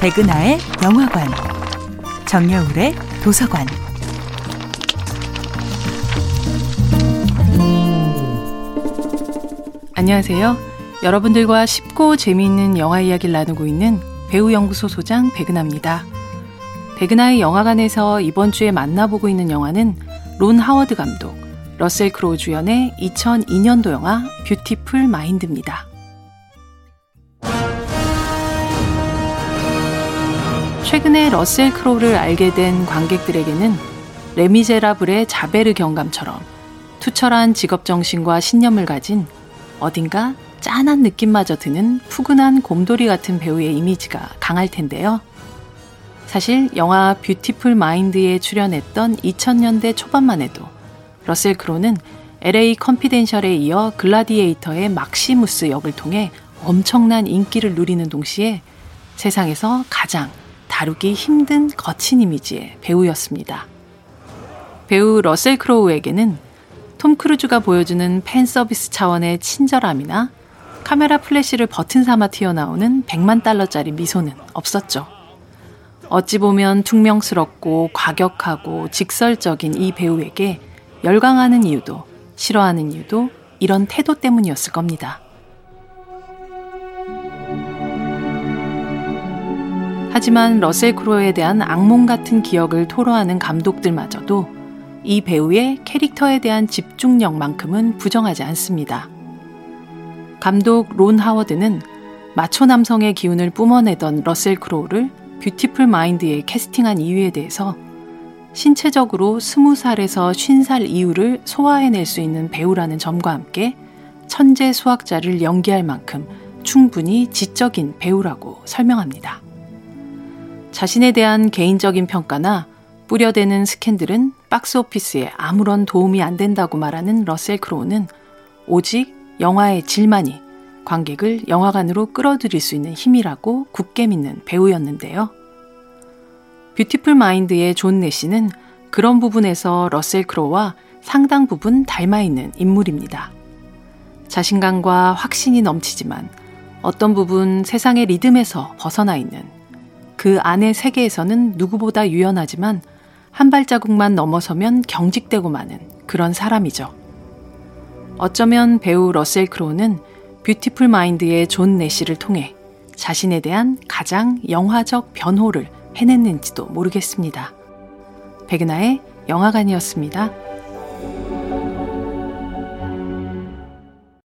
백은하의 영화관, 정여울의 도서관. 안녕하세요. 여러분들과 쉽고 재미있는 영화 이야기를 나누고 있는 배우연구소 소장 백은하입니다. 백은하의 영화관에서 이번 주에 만나보고 있는 영화는 론 하워드 감독, 러셀 크로우 주연의 2002년도 영화 뷰티풀 마인드입니다. 최근에 러셀 크로우를 알게 된 관객들에게는 레미제라블의 자베르 경감처럼 투철한 직업 정신과 신념을 가진 어딘가 짠한 느낌마저 드는 푸근한 곰돌이 같은 배우의 이미지가 강할 텐데요. 사실 영화 뷰티풀 마인드에 출연했던 2000년대 초반만 해도 러셀 크로는 LA 컨피덴셜에 이어 글라디에이터의 막시무스 역을 통해 엄청난 인기를 누리는 동시에 세상에서 가장 다루기 힘든 거친 이미지의 배우였습니다. 배우 러셀 크로우에게는 톰 크루즈가 보여주는 팬 서비스 차원의 친절함이나 카메라 플래시를 버튼 삼아 튀어나오는 100만 달러짜리 미소는 없었죠. 어찌 보면 퉁명스럽고 과격하고 직설적인 이 배우에게 열광하는 이유도 싫어하는 이유도 이런 태도 때문이었을 겁니다. 하지만 러셀 크로에 대한 악몽 같은 기억을 토로하는 감독들마저도 이 배우의 캐릭터에 대한 집중력만큼은 부정하지 않습니다. 감독 론 하워드는 마초 남성의 기운을 뿜어내던 러셀 크로우를 뷰티풀 마인드에 캐스팅한 이유에 대해서 신체적으로 20살에서 50살 이후를 소화해낼 수 있는 배우라는 점과 함께 천재 수학자를 연기할 만큼 충분히 지적인 배우라고 설명합니다. 자신에 대한 개인적인 평가나 뿌려대는 스캔들은 박스 오피스에 아무런 도움이 안 된다고 말하는 러셀 크로우는 오직 영화의 질만이 관객을 영화관으로 끌어들일 수 있는 힘이라고 굳게 믿는 배우였는데요. 뷰티풀 마인드의 존 내시는 그런 부분에서 러셀 크로우와 상당 부분 닮아 있는 인물입니다. 자신감과 확신이 넘치지만 어떤 부분 세상의 리듬에서 벗어나 있는 그 안의 세계에서는 누구보다 유연하지만 한 발자국만 넘어서면 경직되고 마는 그런 사람이죠. 어쩌면 배우 러셀 크로우는 뷰티풀 마인드의 존 내시를 통해 자신에 대한 가장 영화적 변호를 해냈는지도 모르겠습니다. 백은하의 영화관이었습니다.